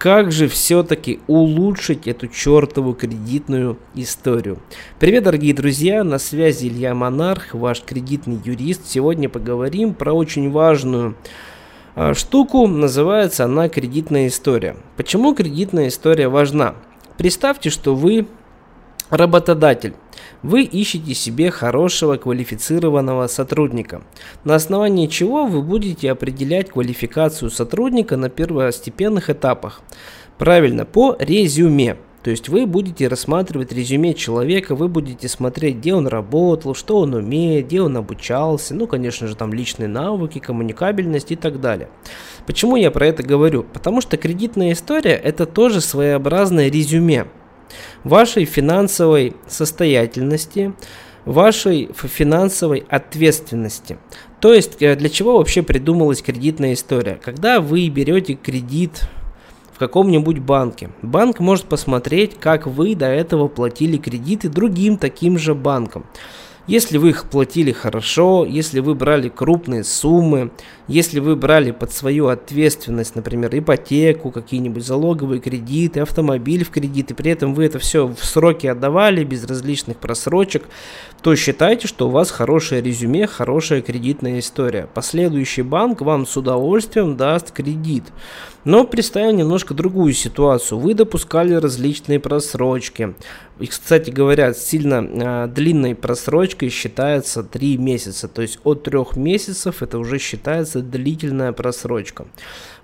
как же все-таки улучшить эту чертову кредитную историю? Привет, дорогие друзья, на связи Илья Монарх, ваш кредитный юрист. Сегодня поговорим про очень важную а, штуку, называется она кредитная история. Почему кредитная история важна? Представьте, что вы работодатель. Вы ищете себе хорошего квалифицированного сотрудника, на основании чего вы будете определять квалификацию сотрудника на первостепенных этапах. Правильно, по резюме. То есть вы будете рассматривать резюме человека, вы будете смотреть, где он работал, что он умеет, где он обучался, ну, конечно же, там личные навыки, коммуникабельность и так далее. Почему я про это говорю? Потому что кредитная история – это тоже своеобразное резюме вашей финансовой состоятельности, вашей финансовой ответственности. То есть э, для чего вообще придумалась кредитная история? Когда вы берете кредит в каком-нибудь банке, банк может посмотреть, как вы до этого платили кредиты другим таким же банкам. Если вы их платили хорошо, если вы брали крупные суммы, если вы брали под свою ответственность, например, ипотеку, какие-нибудь залоговые кредиты, автомобиль в кредит, и при этом вы это все в сроки отдавали, без различных просрочек, то считайте, что у вас хорошее резюме, хорошая кредитная история. Последующий банк вам с удовольствием даст кредит. Но представим немножко другую ситуацию. Вы допускали различные просрочки. И, кстати говоря, сильно э, длинной просрочкой считается 3 месяца. То есть от 3 месяцев это уже считается длительная просрочка.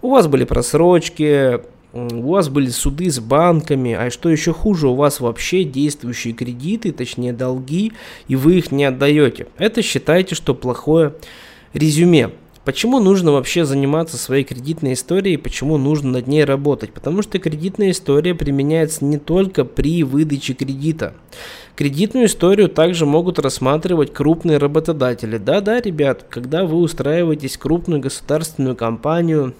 У вас были просрочки, у вас были суды с банками, а что еще хуже, у вас вообще действующие кредиты, точнее долги, и вы их не отдаете. Это считайте, что плохое резюме. Почему нужно вообще заниматься своей кредитной историей, почему нужно над ней работать? Потому что кредитная история применяется не только при выдаче кредита. Кредитную историю также могут рассматривать крупные работодатели. Да-да, ребят, когда вы устраиваетесь в крупную государственную компанию,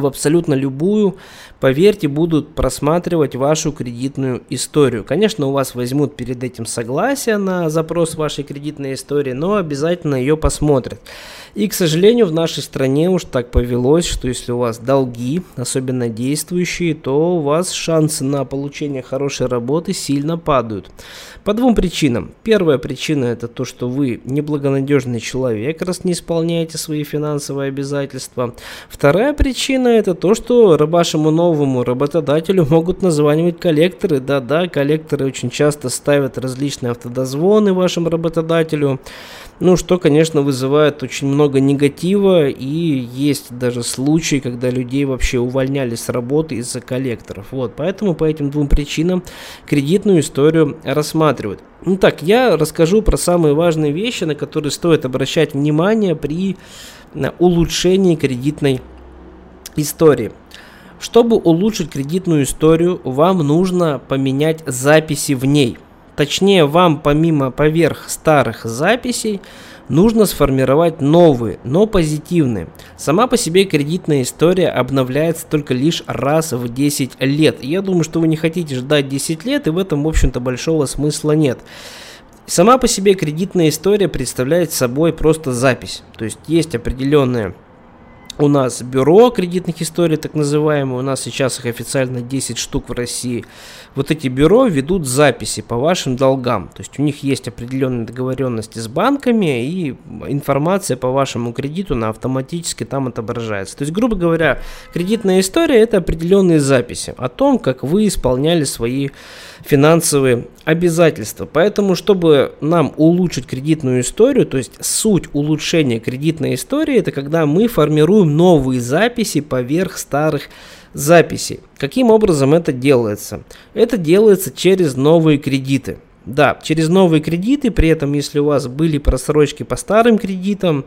в абсолютно любую, поверьте, будут просматривать вашу кредитную историю. Конечно, у вас возьмут перед этим согласие на запрос вашей кредитной истории, но обязательно ее посмотрят. И, к сожалению, в нашей стране уж так повелось, что если у вас долги, особенно действующие, то у вас шансы на получение хорошей работы сильно падают. По двум причинам. Первая причина это то, что вы неблагонадежный человек, раз не исполняете свои финансовые обязательства. Вторая причина это то, что вашему новому работодателю могут названивать коллекторы. Да-да, коллекторы очень часто ставят различные автодозвоны вашему работодателю. Ну, что, конечно, вызывает очень много негатива, и есть даже случаи, когда людей вообще увольняли с работы из-за коллекторов. Вот, поэтому по этим двум причинам кредитную историю рассматривают. Ну так, я расскажу про самые важные вещи, на которые стоит обращать внимание при улучшении кредитной. Чтобы улучшить кредитную историю, вам нужно поменять записи в ней. Точнее, вам помимо поверх старых записей нужно сформировать новые, но позитивные. Сама по себе кредитная история обновляется только лишь раз в 10 лет. я думаю, что вы не хотите ждать 10 лет, и в этом, в общем-то, большого смысла нет. Сама по себе кредитная история представляет собой просто запись. То есть есть определенная у нас бюро кредитных историй, так называемое, у нас сейчас их официально 10 штук в России. Вот эти бюро ведут записи по вашим долгам. То есть у них есть определенные договоренности с банками, и информация по вашему кредиту на автоматически там отображается. То есть, грубо говоря, кредитная история это определенные записи о том, как вы исполняли свои финансовые обязательства. Поэтому, чтобы нам улучшить кредитную историю, то есть суть улучшения кредитной истории, это когда мы формируем новые записи поверх старых записей. Каким образом это делается? Это делается через новые кредиты. Да, через новые кредиты, при этом если у вас были просрочки по старым кредитам,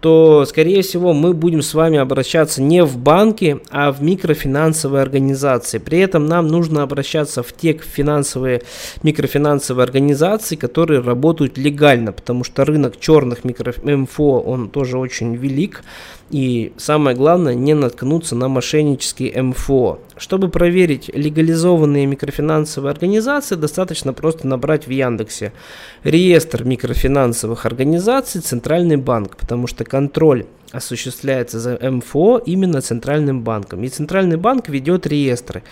то, скорее всего, мы будем с вами обращаться не в банки, а в микрофинансовые организации. При этом нам нужно обращаться в те финансовые, микрофинансовые организации, которые работают легально, потому что рынок черных микро-МФО, он тоже очень велик. И самое главное, не наткнуться на мошеннические МФО. Чтобы проверить легализованные микрофинансовые организации, достаточно просто набрать в Яндексе реестр микрофинансовых организаций Центральный банк, потому что контроль осуществляется за МФО именно Центральным банком. И Центральный банк ведет реестры.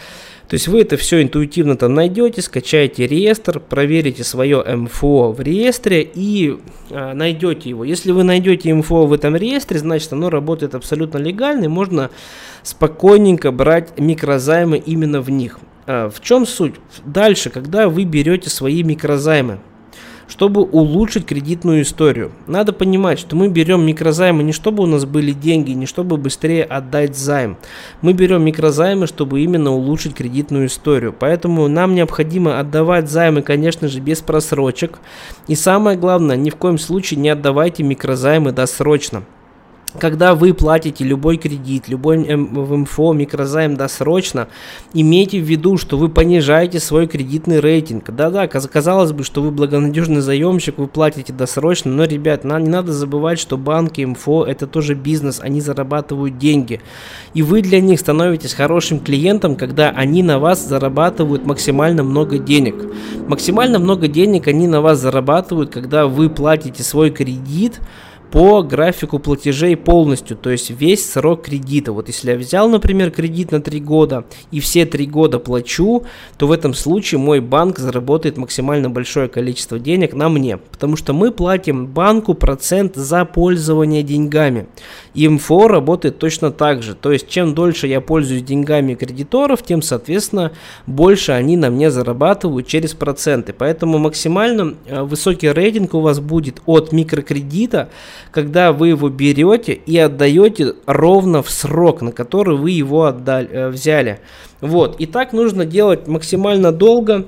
То есть вы это все интуитивно там найдете, скачаете реестр, проверите свое МФО в реестре и э, найдете его. Если вы найдете МФО в этом реестре, значит оно работает абсолютно легально и можно спокойненько брать микрозаймы именно в них. А, в чем суть? Дальше, когда вы берете свои микрозаймы, чтобы улучшить кредитную историю. Надо понимать, что мы берем микрозаймы не чтобы у нас были деньги, не чтобы быстрее отдать займ. Мы берем микрозаймы, чтобы именно улучшить кредитную историю. Поэтому нам необходимо отдавать займы, конечно же, без просрочек. И самое главное, ни в коем случае не отдавайте микрозаймы досрочно когда вы платите любой кредит, любой МФО, микрозайм досрочно, имейте в виду, что вы понижаете свой кредитный рейтинг. Да-да, казалось бы, что вы благонадежный заемщик, вы платите досрочно, но, ребят, не надо забывать, что банки, МФО – это тоже бизнес, они зарабатывают деньги. И вы для них становитесь хорошим клиентом, когда они на вас зарабатывают максимально много денег. Максимально много денег они на вас зарабатывают, когда вы платите свой кредит, по графику платежей полностью, то есть весь срок кредита. Вот если я взял, например, кредит на 3 года и все 3 года плачу, то в этом случае мой банк заработает максимально большое количество денег на мне, потому что мы платим банку процент за пользование деньгами. И МФО работает точно так же, то есть чем дольше я пользуюсь деньгами кредиторов, тем, соответственно, больше они на мне зарабатывают через проценты. Поэтому максимально э, высокий рейтинг у вас будет от микрокредита, когда вы его берете и отдаете ровно в срок, на который вы его отдали, э, взяли. Вот, и так нужно делать максимально долго,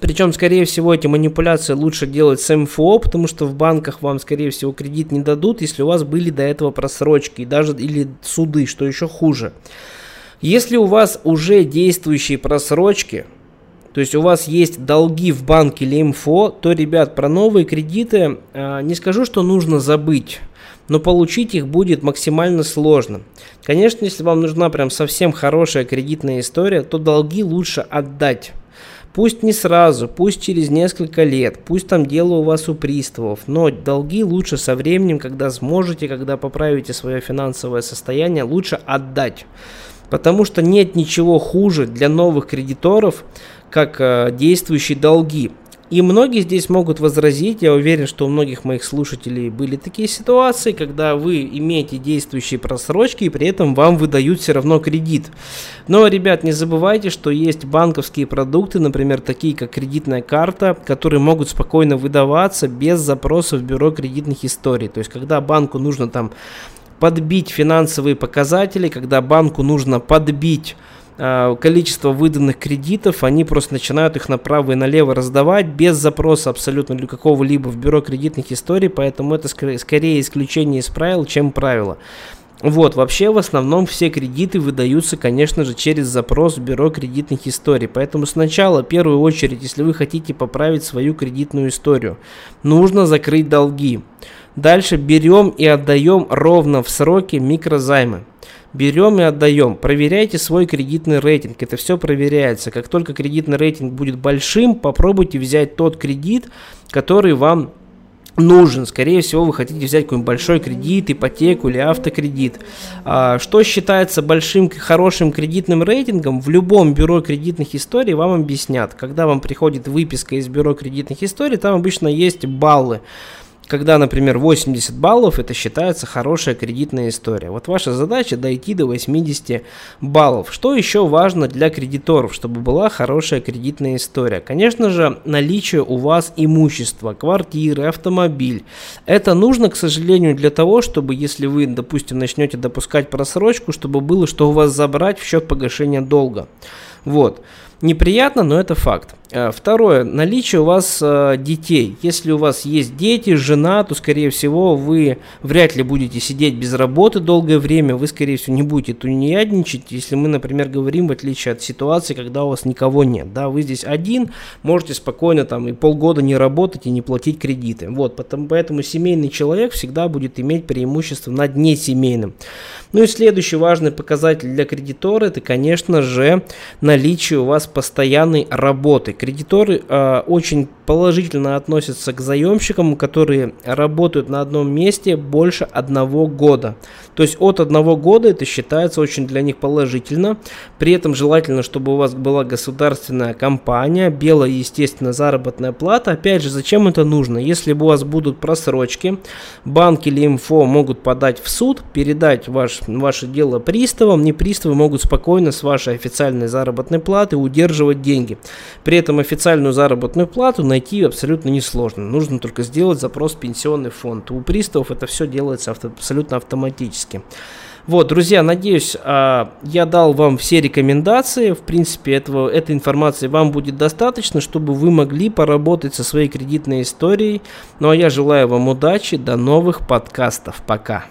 причем, скорее всего, эти манипуляции лучше делать с МФО, потому что в банках вам, скорее всего, кредит не дадут, если у вас были до этого просрочки, даже или суды, что еще хуже. Если у вас уже действующие просрочки, то есть у вас есть долги в банке или МФО, то, ребят, про новые кредиты э, не скажу, что нужно забыть, но получить их будет максимально сложно. Конечно, если вам нужна прям совсем хорошая кредитная история, то долги лучше отдать. Пусть не сразу, пусть через несколько лет, пусть там дело у вас у приставов, но долги лучше со временем, когда сможете, когда поправите свое финансовое состояние, лучше отдать. Потому что нет ничего хуже для новых кредиторов, как э, действующие долги. И многие здесь могут возразить, я уверен, что у многих моих слушателей были такие ситуации, когда вы имеете действующие просрочки и при этом вам выдают все равно кредит. Но, ребят, не забывайте, что есть банковские продукты, например, такие как кредитная карта, которые могут спокойно выдаваться без запроса в бюро кредитных историй. То есть, когда банку нужно там подбить финансовые показатели, когда банку нужно подбить а, количество выданных кредитов, они просто начинают их направо и налево раздавать без запроса абсолютно какого-либо в бюро кредитных историй, поэтому это скорее исключение из правил, чем правило. Вот, вообще в основном все кредиты выдаются, конечно же, через запрос в бюро кредитных историй. Поэтому сначала, в первую очередь, если вы хотите поправить свою кредитную историю, нужно закрыть долги. Дальше берем и отдаем ровно в сроки микрозаймы. Берем и отдаем. Проверяйте свой кредитный рейтинг. Это все проверяется. Как только кредитный рейтинг будет большим, попробуйте взять тот кредит, который вам нужен. Скорее всего, вы хотите взять какой-нибудь большой кредит, ипотеку или автокредит. А, что считается большим, хорошим кредитным рейтингом, в любом бюро кредитных историй вам объяснят. Когда вам приходит выписка из бюро кредитных историй, там обычно есть баллы когда, например, 80 баллов, это считается хорошая кредитная история. Вот ваша задача дойти до 80 баллов. Что еще важно для кредиторов, чтобы была хорошая кредитная история? Конечно же, наличие у вас имущества, квартиры, автомобиль. Это нужно, к сожалению, для того, чтобы, если вы, допустим, начнете допускать просрочку, чтобы было что у вас забрать в счет погашения долга. Вот. Неприятно, но это факт. Э, второе. Наличие у вас э, детей. Если у вас есть дети, жена, то, скорее всего, вы вряд ли будете сидеть без работы долгое время. Вы, скорее всего, не будете тунеядничать. Если мы, например, говорим, в отличие от ситуации, когда у вас никого нет. Да, вы здесь один, можете спокойно там и полгода не работать и не платить кредиты. Вот, потому, поэтому семейный человек всегда будет иметь преимущество над несемейным. Ну и следующий важный показатель для кредитора, это, конечно же, наличие наличие у вас постоянной работы. Кредиторы э, очень положительно относятся к заемщикам, которые работают на одном месте больше одного года. То есть от одного года это считается очень для них положительно. При этом желательно, чтобы у вас была государственная компания, белая, естественно, заработная плата. Опять же, зачем это нужно? Если у вас будут просрочки, банк или инфо могут подать в суд, передать ваш, ваше дело приставам, не приставы могут спокойно с вашей официальной заработной платы удерживать деньги. При этом официальную заработную плату найти абсолютно несложно. Нужно только сделать запрос в пенсионный фонд. У приставов это все делается авто, абсолютно автоматически. Вот, друзья, надеюсь, а, я дал вам все рекомендации. В принципе, этого, этой информации вам будет достаточно, чтобы вы могли поработать со своей кредитной историей. Ну а я желаю вам удачи, до новых подкастов. Пока.